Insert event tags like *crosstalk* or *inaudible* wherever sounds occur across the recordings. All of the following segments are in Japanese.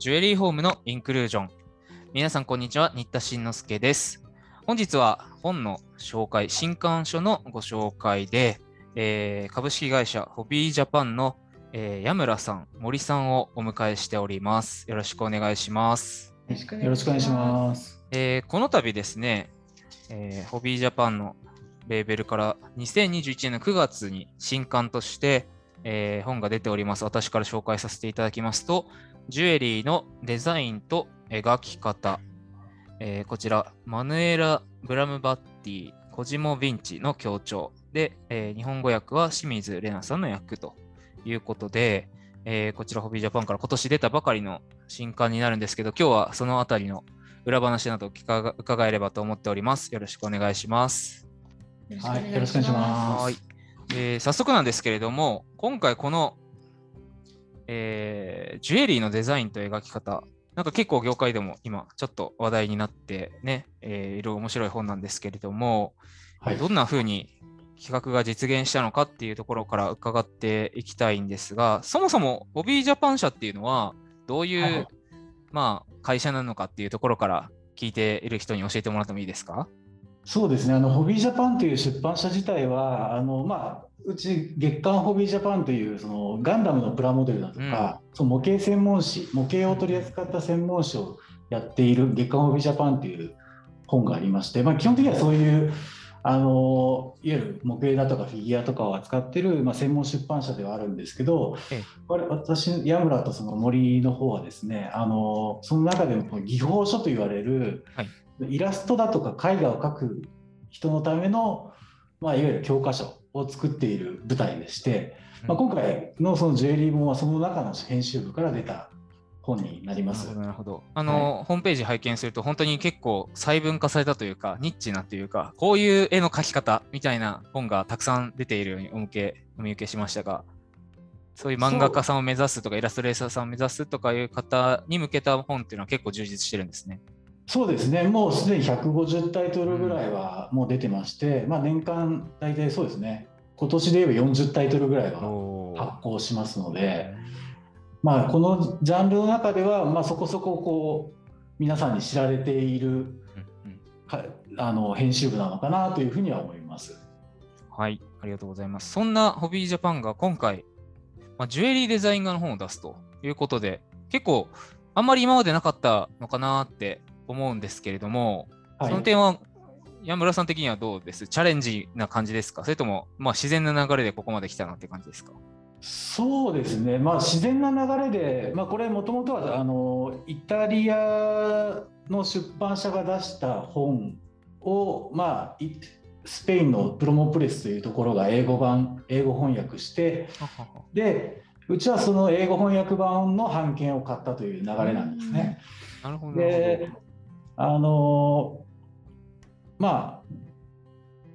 ジュエリーホームのインクルージョン。皆さん、こんにちは。新田慎之介です。本日は本の紹介、新刊書のご紹介で、えー、株式会社ホビージャパンの、えー、矢村さん、森さんをお迎えしております。よろしくお願いします。よろしくお願いします。えー、この度ですね、えー、ホビージャパンのレーベルから2021年の9月に新刊として、えー、本が出ております。私から紹介させていただきますと、ジュエリーのデザインと描き方、えー、こちら、マヌエラ・ブラムバッティ、コジモ・ヴィンチの協調で、えー、日本語訳は清水玲奈さんの訳ということで、えー、こちらホビージャパンから今年出たばかりの新刊になるんですけど、今日はそのあたりの裏話などを伺えればと思っております。よろしくお願いします。はい、よろしくお願いします。はいえー、早速なんですけれども、今回この、えー、ジュエリーのデザインと描き方、なんか結構業界でも今ちょっと話題になってね、えー、いろいろ面白い本なんですけれども、はい、どんな風に企画が実現したのかっていうところから伺っていきたいんですが、そもそもボビージャパン社っていうのはどういう、はい、まあ、会社なのかっていうところから聞いている人に教えてもらってもいいですか？そうですね。あのホビージャパンという出版社自体はあの、まあ、うち月刊ホビージャパンというそのガンダムのプラモデルだとか、うん、その模型専門誌模型を取り扱った専門誌をやっている月刊ホビージャパンという本がありまして、まあ、基本的にはそういうあのいわゆる模型だとかフィギュアとかを扱ってる、まあ、専門出版社ではあるんですけど、ええ、私矢村とその森の方はですねあのその中でも技法書と言われる、はいイラストだとか絵画を描く人のための、まあ、いわゆる教科書を作っている舞台でして、まあ、今回のそのジュエリー本はその中の編集部から出た本になります。なるほど。あの、はい、ホームページ拝見すると本当に結構細分化されたというか、ニッチなというか、こういう絵の描き方みたいな本がたくさん出ているようにお向けお見受けしましたが、そういう漫画家さんを目指すとか、イラストレーターさんを目指すとかいう方に向けた本っていうのは結構充実してるんですね。そうですね、もうすでに150タイトルぐらいはもう出てまして、うん、まあ、年間大体そうですね、今年で言えば40タイトルぐらいは発行しますので、まあ、このジャンルの中では、まあ、そこそここう皆さんに知られているかあの編集部なのかなというふうには思います。はい、ありがとうございます。そんなホビージャパンが今回、まあ、ジュエリーデザイン画の本を出すということで、結構あんまり今までなかったのかなって思うんですけれども、はい、その点は山村さん的にはどうです？チャレンジな感じですか？それとも、まあ、自然な流れでここまで来たなって感じですか？そうですね、まあ、自然な流れで、まあ、これもともとはあのイタリアの出版社が出した本を、まあ、スペインのプロモプレスというところが英語版英語翻訳してでうちはその英語翻訳版の版権を買ったという流れなんですね。なるほど。であのまあ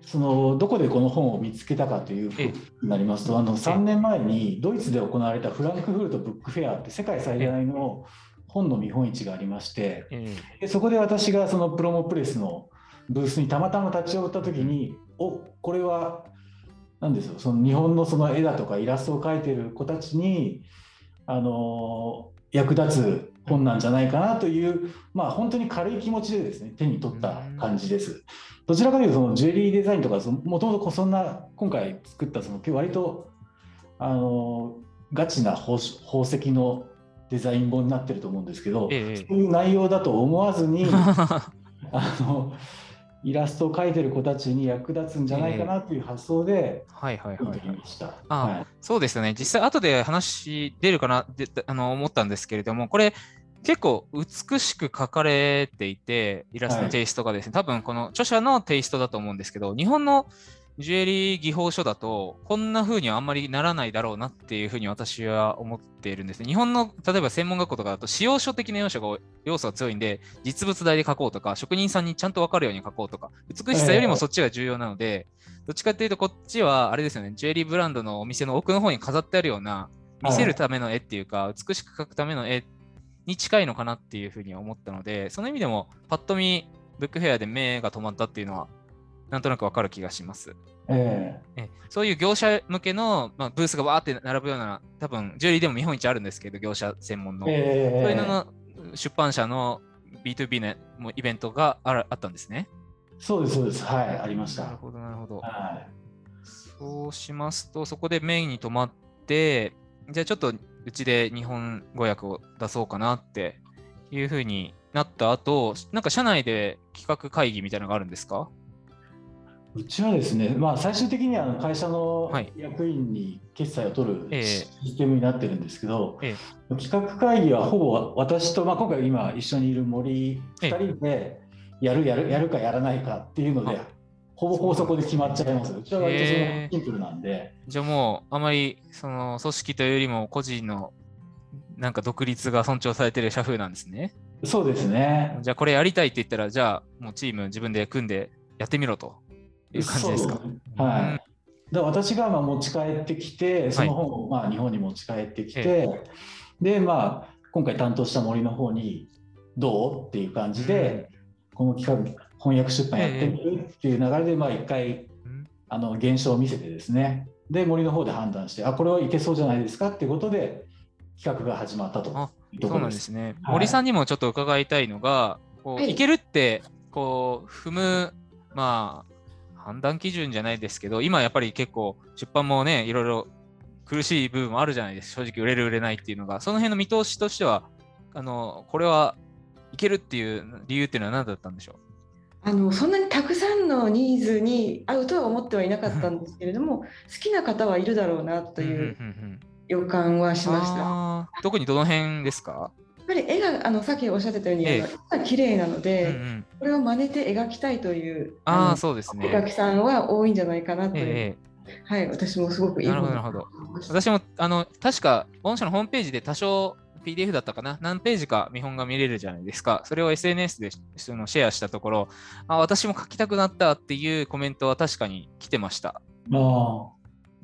そのどこでこの本を見つけたかというふうになりますとあの3年前にドイツで行われたフランクフルトブックフェアって世界最大の本の見本市がありましてでそこで私がそのプロモプレスのブースにたまたま立ち寄った時におこれは何ですよその日本のその絵だとかイラストを描いてる子たちにあの役立つ本なんじゃないかなという、まあ、本当に軽い気持ちでですね手に取った感じです。どちらかというとそのジュエリーデザインとかもともとそんな今回作ったその割とあのガチな宝宝石のデザイン本になってると思うんですけど、ええ、そういう内容だと思わずに *laughs* あのイラストを描いてる子たちに役立つんじゃないかなという発想で、はいはいはい、はい、そうですよね。実際後で話出るかなであの思ったんですけれどもこれ結構美しく描かれていてイラストのテイストがですね、はい、多分この著者のテイストだと思うんですけど日本のジュエリー技法書だと、こんな風にはあんまりならないだろうなっていうふうに私は思っているんですね。日本の、例えば専門学校とかだと、使用書的な要素が要素が強いんで、実物大で書こうとか、職人さんにちゃんと分かるように書こうとか、美しさよりもそっちが重要なので、どっちかっていうと、こっちは、あれですよね、ジュエリーブランドのお店の奥の方に飾ってあるような、見せるための絵っていうか、美しく描くための絵に近いのかなっていうふうに思ったので、その意味でも、パッと見、ブックフェアで目が止まったっていうのは、なんとなくわかる気がします。えー、えそういう業者向けの、まあ、ブースがわーって並ぶような、多分ジュエリーでも日本一あるんですけど、業者専門の。えー、そういうのの出版社の B2B のイベントがあったんですね。そうです、そうです。はい、ありました。なるほど、なるほど。はい、そうしますと、そこでメインに泊まって、じゃあちょっとうちで日本語訳を出そうかなっていうふうになった後、なんか社内で企画会議みたいなのがあるんですか？うちはですね、まあ、最終的には会社の役員に決済を取るシステムになってるんですけど、ええ、企画会議はほぼ私と、まあ、今回今一緒にいる森2人でやるやるやるかやらないかっていうので、ほぼ法則で決まっちゃいます。うちは割とそのシンプルなんで。じゃあもうあまりその組織というよりも個人のなんか独立が尊重されてる社風なんですね。そうですね。じゃあこれやりたいって言ったら、じゃあもうチーム自分で組んでやってみろという感じですか？はい。だ私がまあ持ち帰ってきて、その本をまあ日本に持ち帰ってきて、はい、で、まあ、今回担当した森の方に、どう？っていう感じで、この企画、翻訳出版やってみるっていう流れで、まあ一回、あの現象を見せてですね、で、森の方で判断して、あ、これはいけそうじゃないですかっていうことで、企画が始まったとそうなんですね、はい、森さんにもちょっと伺いたいのが、こうい、けるってこう踏む、まあ、判断基準じゃないですけど、今やっぱり結構出版もね、いろいろ苦しい部分もあるじゃないですか、正直売れる売れないっていうのが、その辺の見通しとしては、あのこれはいけるっていう理由っていうのは何だったんでしょう？あのそんなにたくさんのニーズに合うとは思ってはいなかったんですけれども好きな方はいるだろうなという予感はしました。特にどの辺ですか？ぱり絵があのさっきおっしゃってたように、ええ、絵が綺麗なので、うんうん、これを真似て描きたいというああそうですね。絵描きさんは多いんじゃないかなという、え、はい私もすごくいいなるほどなるほど。私もあの確か御社のホームページで多少 PDF だったかな？何ページか見本が見れるじゃないですか。それを SNS でそのシェアしたところ、あ私も書きたくなったっていうコメントは確かに来てました。あ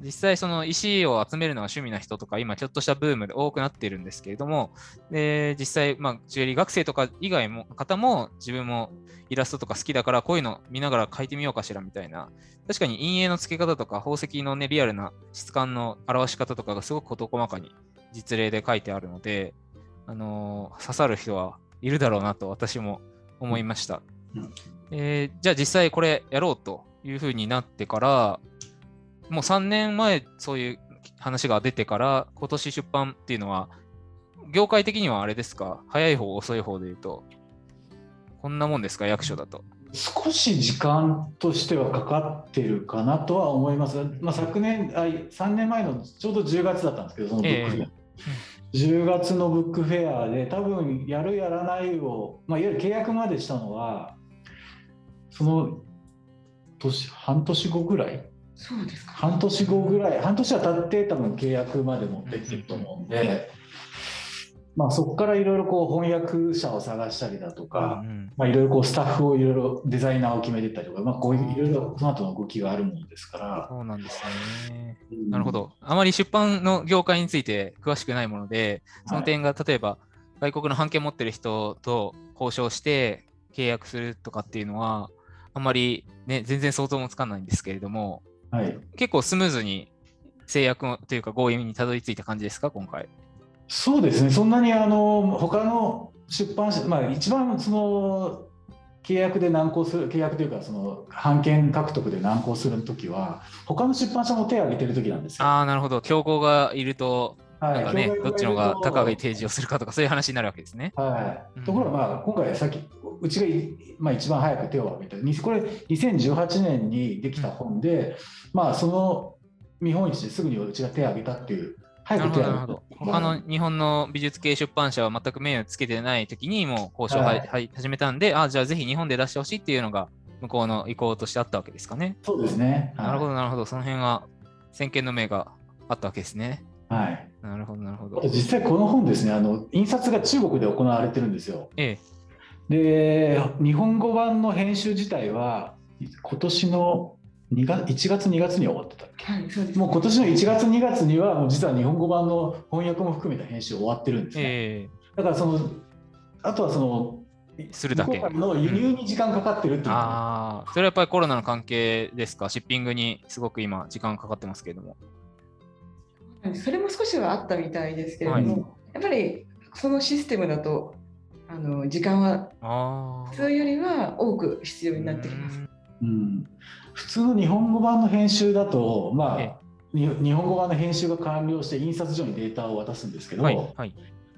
実際その石を集めるのが趣味な人とか今ちょっとしたブームで多くなっているんですけれどもで実際まあジュエリー学生とか以外も方も自分もイラストとか好きだからこういうの見ながら描いてみようかしらみたいな。確かに陰影の付け方とか宝石のねリアルな質感の表し方とかがすごく事細かに実例で書いてあるのであのー、刺さる人はいるだろうなと私も思いました、うん、えー、じゃあ実際これやろうというふうになってからもう3年前そういう話が出てから今年出版っていうのは業界的にはあれですか？早い方遅い方で言うと。こんなもんですか？役所だと。少し時間としてはかかってるかなとは思います、まあ、昨年あ3年前のちょうど10月だったんですけどそのブックフェア、えー、10月のブックフェアで多分やるやらないを、まあ、いわゆる契約までしたのはその年半年後ぐらいそうですか。半年後ぐらい半年は経って多分契約まで持ってってると思うんで、まあ、そこからいろいろこう翻訳者を探したりだとか、まあ、いろいろこうスタッフをいろいろデザイナーを決めてったりとか、まあ、こういういろいろその後の動きがあるものですから。そうなんですね、なるほどあまり出版の業界について詳しくないものでその点が例えば外国の版権持ってる人と交渉して契約するとかっていうのはあんまりね全然想像もつかないんですけれどもはい、結構スムーズに制約というか合意にたどり着いた感じですか、今回。そうですね、そんなにあの他の出版社、まあ、一番その契約で難航する、契約というか、その版権獲得で難航するときは、他の出版社も手を挙げてるときなんですよ。ああ、なるほど、競合がいると、なんかね、はい、どっちのが高い提示をするかとか、そういう話になるわけですね。はい、ところが、まあ、今回、さっき、うちが、まあ、一番早く手を挙げた、これ、2018年にできた本で、まあ、その見本市ですぐにうちが手を挙げたっていう。早く手を挙げた。他の日本の美術系出版社は全く目をつけてない時にもう交渉を、はい、始めたんで、あじゃあぜひ日本で出してほしいっていうのが向こうの意向としてあったわけですかね。そうですね。はい、なるほど、なるほど。その辺は先見の目があったわけですね。はい。なるほど、なるほど。実際この本ですね、あの印刷が中国で行われてるんですよ。ええ。で、日本語版の編集自体は今年の2月1月2月に終わってたっけ、はい、そうです。もう今年の1月2月にはもう実は日本語版の翻訳も含めた編集終わってるんですね。えー、だからそのあとはそのするだけ。の輸入に時間かかってるっていう、うん、ああ、それはやっぱりコロナの関係ですか、シッピングにすごく今、時間かかってますけれども。それも少しはあったみたいですけれども、はい、やっぱりそのシステムだと、あの時間は普通よりは多く必要になってきます。うん、普通の日本語版の編集だと、まあ、日本語版の編集が完了して印刷所にデータを渡すんですけど、はいはい、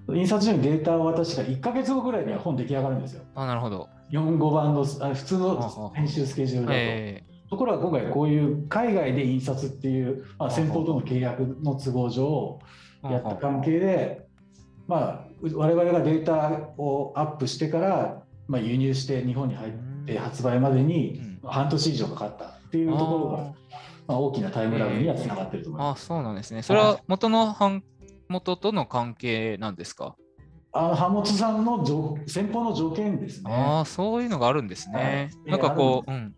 印刷所にデータを渡したら1か月後ぐらいには本出来上がるんですよ。あなるほど。日本語版のあ普通の編集スケジュールだと。えー、ところが今回こういう海外で印刷っていう、まあ、先方との契約の都合上やった関係で、まあ、我々がデータをアップしてから、まあ、輸入して日本に入って発売までに半年以上かかったっていうところが、まあ、大きなタイムラグにはつながってると思います。あそうなんですね。それは元の版元との関係なんですか？あの版元さんの先方の条件ですね。ああ、そういうのがあるんですね。はい、なんかこう、うん、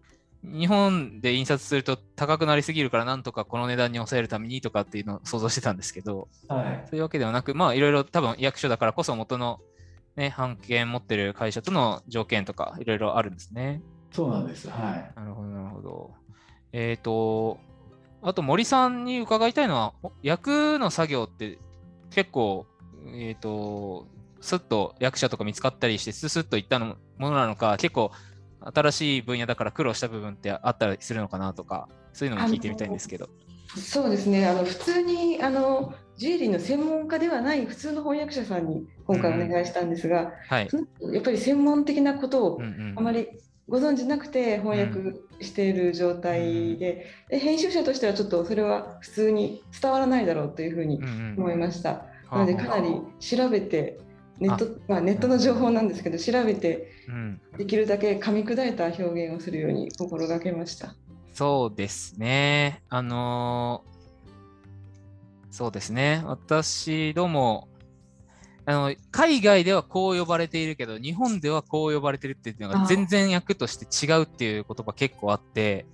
日本で印刷すると高くなりすぎるからなんとかこの値段に抑えるためにとかっていうのを想像してたんですけど、はい、そういうわけではなく、まあいろいろ多分役所だからこそ元のね、版権持ってる会社との条件とかいろいろあるんですね。そうなんです。はい。なるほど、なるほど。えっ、ー、と、あと森さんに伺いたいのは、役の作業って結構、えっ、ー、と、すっと役者とか見つかったりして、ススッといったのものなのか、結構新しい分野だから苦労した部分ってあったりするのかなとか、そういうのも聞いてみたいんですけど。そうですね。あの普通にあのジュエリーの専門家ではない普通の翻訳者さんに今回お願いしたんですが、うんはい、やっぱり専門的なことをあまりご存じなくて翻訳している状態で。うん、で編集者としてはちょっとそれは普通に伝わらないだろうというふうに思いました。なのでかなり調べてネットまあ、ネットの情報なんですけど調べてできるだけ噛み砕いた表現をするように心がけました。そうですね。あのー、そうですね。私どもあの海外ではこう呼ばれているけど日本ではこう呼ばれてるっていうのが全然役として違うっていう言葉結構あって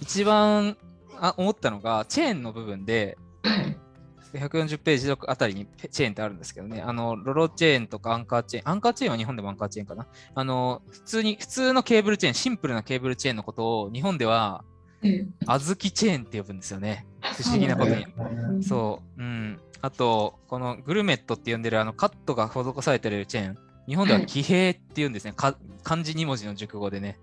一番あ思ったのがチェーンの部分で140ページあたりにチェーンってあるんですけどね、あの、ロロチェーンとかアンカーチェーン、アンカーチェーンは日本でもアンカーチェーンかな。あの、普通に、普通のケーブルチェーン、シンプルなケーブルチェーンのことを日本では、あずきチェーンって呼ぶんですよね。不思議なことに。そう、うん。あと、このグルメットって呼んでるあのカットが施されてるチェーン、日本では騎兵って言うんですね。漢字2文字の熟語でね。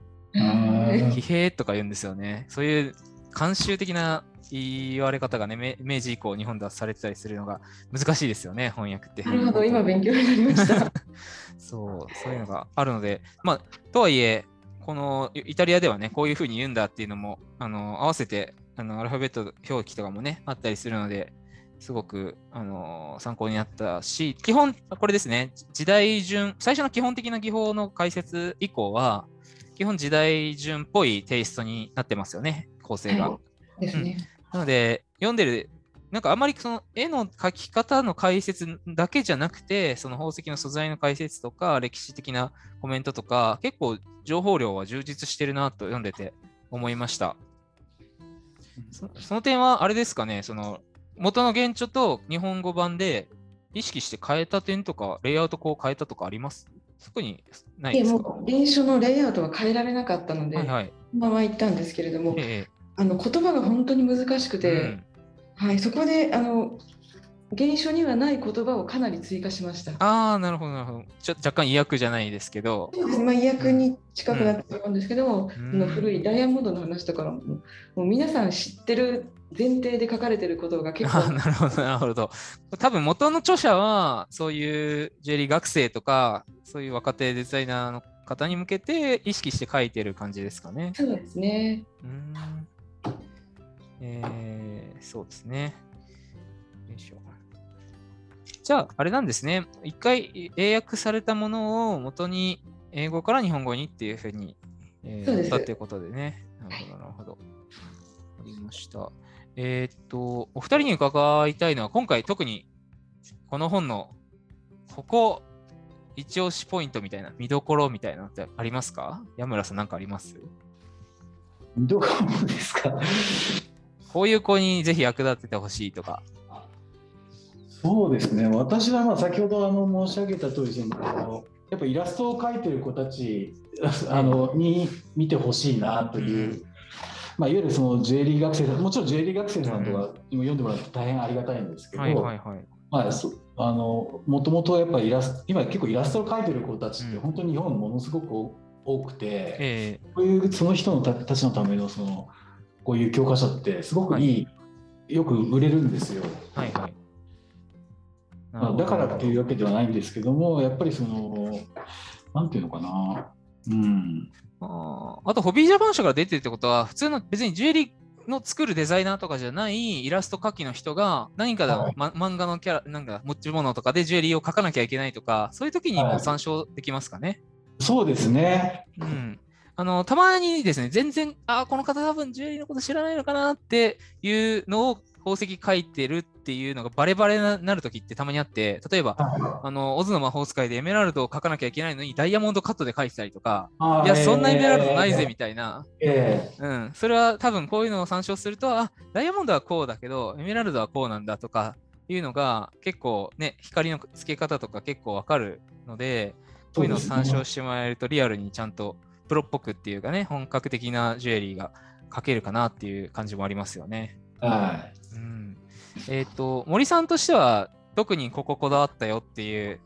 騎兵とか言うんですよね。そういう慣習的な言われ方がね、明治以降、日本ではされてたりするのが難しいですよね、翻訳って。なるほど、今勉強になりました。*laughs* そう、そういうのがあるので、まあ、とはいえ、このイタリアではね、こういうふうに言うんだっていうのも、あの合わせてあのアルファベット表記とかもね、あったりするので、すごく、あの参考になったし、基本、これですね、時代順、最初の基本的な技法の解説以降は、基本時代順っぽいテイストになってますよね、構成が。はい、ですね。なので、読んでる、なんかあまりその絵の描き方の解説だけじゃなくて、その宝石の素材の解説とか、歴史的なコメントとか、結構情報量は充実してるなと読んでて思いました。そその点はあれですかね、その元の原著と日本語版で意識して変えた点とか、レイアウトこう変えたとかあります？そこにないですか？原書のレイアウトは変えられなかったので、はいはい、まま言ったんですけれども、ええ、あの言葉が本当に難しくて、うん、はい、そこであの原書にはない言葉をかなり追加しました。ああ、なるほど、なるほど。ちょ若干意訳じゃないですけど。そうですまあ、意訳に近くなってしまうんですけども、うん、の古いダイヤモンドの話とかも、もう皆さん知ってる前提で書かれてることが結構。あなるほど、なるほど。多分元の著者は、そういうジュエリー学生とか、そういう若手デザイナーの方に向けて意識して書いてる感じですかね。そうですね。うんえー、そうですね。よいしょ。じゃあ、あれなんですね。一回英訳されたものを元に英語から日本語にっていうふうに、えー、やったっていうことでね。なるほど、なるほど。わかりました。えー、っと、お二人に伺いたいのは、今回特にこの本のここ一押しポイントみたいな、見どころみたいなのってありますか？山村さん、何かあります？見どころですか？こういう子にぜひ役立ててほしいとか。そうですね、私はまあ先ほどあの申し上げた通りそのやっぱイラストを描いてる子たち *laughs* あのに見てほしいなという、まあ、いわゆるそのジュエリー学生もちろんジュエリー学生さんとかにも読んでもらって大変ありがたいんですけど、はいはいはい、まあ、そあのもともとやっぱイラスト今結構イラストを描いてる子たちって本当に日本ものすごく多くて、えー、こういうその人のたたちのためのそのこういう教科書ってすごくいい、はい、よく売れるんですよ。はいはいまあ、だからっていうわけではないんですけどもやっぱりそのなんていうのかなうんああと、ホビージャパン社から出てるってことは、普通の別にジュエリーの作るデザイナーとかじゃないイラスト描きの人が何かで、はい、ま、漫画のキャラ、なんか持ち物とかでジュエリーを描かなきゃいけないとか、そういう時にも参照できますかね？はい、そうですね。うん。あの、たまにですね、全然、あ、この方多分ジュエリーのこと知らないのかなっていうのを宝石書いてるっていうのがバレバレになるときってたまにあって、例えば、あの、オズの魔法使いでエメラルドを書かなきゃいけないのにダイヤモンドカットで書いてたりとか、いや、そんなエメラルドないぜみたいな、えー、うん、それは多分こういうのを参照すると、あ、ダイヤモンドはこうだけど、エメラルドはこうなんだとかいうのが結構ね、光の付け方とか結構わかるので、こういうのを参照してもらえるとリアルにちゃんとプロっぽくっていうかね、本格的なジュエリーが書けるかなっていう感じもありますよね。はい。えっ、ー、と、森さんとしては、特にこここだわったよっていう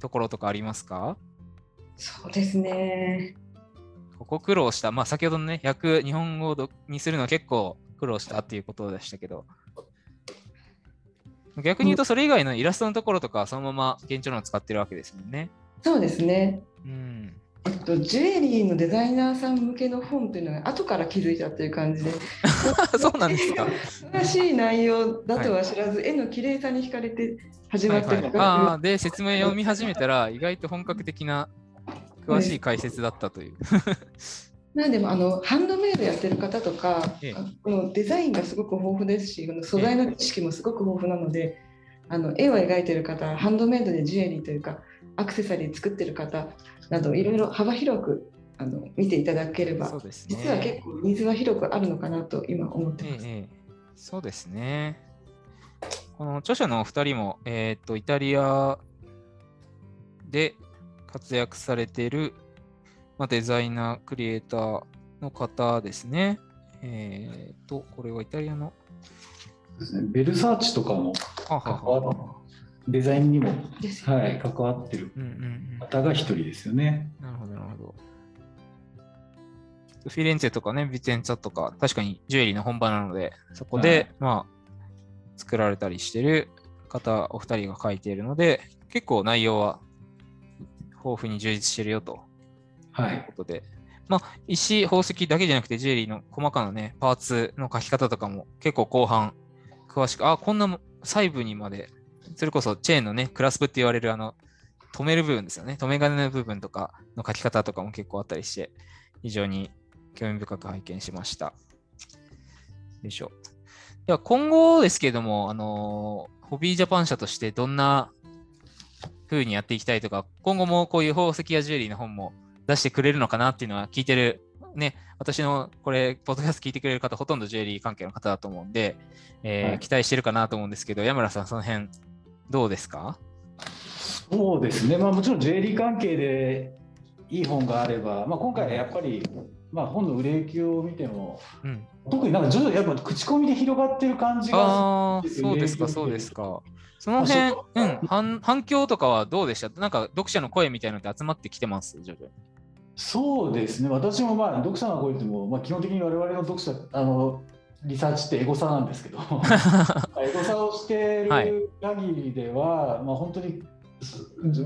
ところとかありますか？そうですね。ここ苦労した。まあ、先ほどのね、訳、日本語にするのは結構苦労したっていうことでしたけど。逆に言うと、それ以外のイラストのところとか、そのまま現状のを使ってるわけですもんね。そうですね。うん。と、ジュエリーのデザイナーさん向けの本というのは後から気づいたという感じで。*laughs* そうなんですか？素晴らしい内容だとは知らず、はい、絵の綺麗さに惹かれて始まった、はいはい、あで説明読み始めたら意外と本格的な詳しい解説だったという。*laughs* なんでもあのハンドメイドやってる方とか、ええ、このデザインがすごく豊富ですし素材の知識もすごく豊富なので、え、あの絵を描いてる方ハンドメイドでジュエリーというかアクセサリー作ってる方などいろいろ幅広くあの見ていただければ、ね、実は結構ニーズは広くあるのかなと今思ってます。ええ、そうですね。この著者のお二人も、えーと、イタリアで活躍されている、まあ、デザイナー、クリエイターの方ですね。えっ、ー、と、これはイタリアの？ですね、ベルサーチとかも関わデザインにも、はい、関わってる方が一人ですよね。なるほど、なるほど。フィレンツェとかね、ビテンツァとか、確かにジュエリーの本場なので、そこで、はい、まあ、作られたりしてる方、お二人が書いているので、結構内容は豊富に充実してるよと。はい。いうことで。まあ、石、宝石だけじゃなくて、ジュエリーの細かなね、パーツの書き方とかも結構後半、詳しく、あ、こんな細部にまでそれこそチェーンのね、クラスプって言われるあの、止める部分ですよね。止め金の部分とかの書き方とかも結構あったりして、非常に興味深く拝見しました。よいしょ。では今後ですけれども、あのホビージャパン社としてどんな風にやっていきたいとか、今後もこういう宝石やジュエリーの本も出してくれるのかなっていうのは聞いてる、ね、私のこれ、ポッドキャスト聞いてくれる方、ほとんどジュエリー関係の方だと思うんで、えーはい、期待してるかなと思うんですけど、山村さん、その辺どうですか？そうですね、まあ、もちろん J リー関係でいい本があれば、まあ、今回はやっぱり、まあ、本の売れ行きを見ても、うん、特になんか徐々にやっぱ口コミで広がってる感じがあそうですか、そうですか。その辺、うん、反反響とかはどうでした？なんか読者の声みたいなのって集まってきてます？徐々に。そうですね、私もまあ読者の声っても、まあ、基本的に我々の読者、あのリサーチってエゴサなんですけど。*laughs* エゴサをしてい。る限りでは、はい、まあ、本当に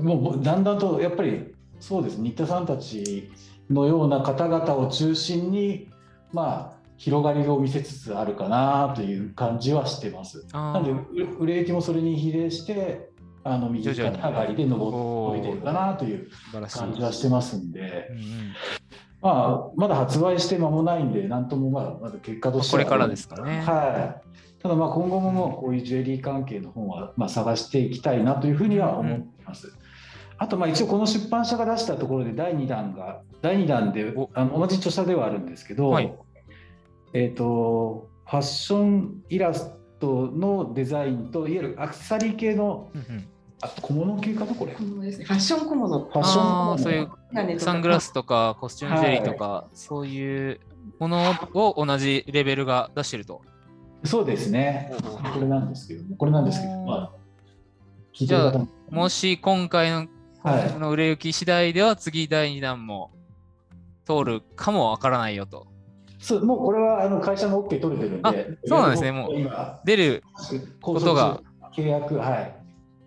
もうだんだんとやっぱりそうです。新田さんたちのような方々を中心にまあ広がりを見せつつあるかなという感じはしてます。なので売れ行きもそれに比例してあの右肩上がりで上っているかなという感じはしてますんで、うんうん、まあ、まだ発売して間もないんで、なんともまだまだ結果としては、これからですかね。はい。ただまあ今後ももうこういうジュエリー関係の本はまあ探していきたいなというふうには思っています。うん、あとまあ一応この出版社が出したところで第2弾が第2弾であの同じ著者ではあるんですけど、はい、えっ、ー、とファッションイラストのデザインといわゆるアクセサリー系のあ小物系かなこれ。ファッション小物。ファッション小物。そういうサングラスとかコスチュームゼリーとか、はい、そういうものを同じレベルが出してると。そうですね。これなんですけど、これなんですけど、まあ、じゃあ、もし今回の,、の売れ行き次第では、次第2弾も通るかもわからないよと。そうもうこれはあの会社の OK 取れてるんで、そうなんですね、もう出ることが。契約、はい。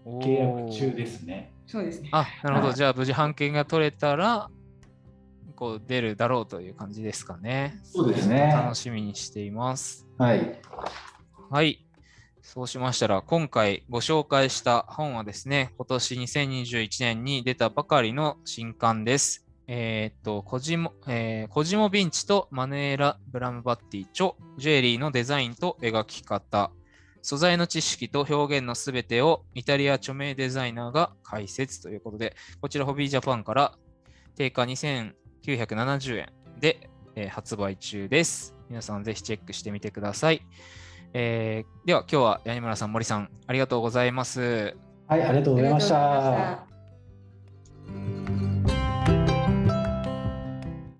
契約中ですね。そうですね。あ、なるほど。はい、じゃあ、無事判件が取れたら、こう出るだろうという感じですかね。そうですね。楽しみにしています。はい。はい。そうしましたら、今回ご紹介した本はですね、今年2021年に出たばかりの新刊です。えっ、と、コジモ、えー、コジモ・ビンチとマヌエラ・ブラムバッティ著、ジュエリーのデザインと描き方。素材の知識と表現のすべてをイタリア著名デザイナーが解説ということで、こちらホビージャパンから定価2970円で、えー、発売中です。皆さんぜひチェックしてみてください。えー、では今日は八木村さん、森さん、ありがとうございます。はい、ありがとうございました。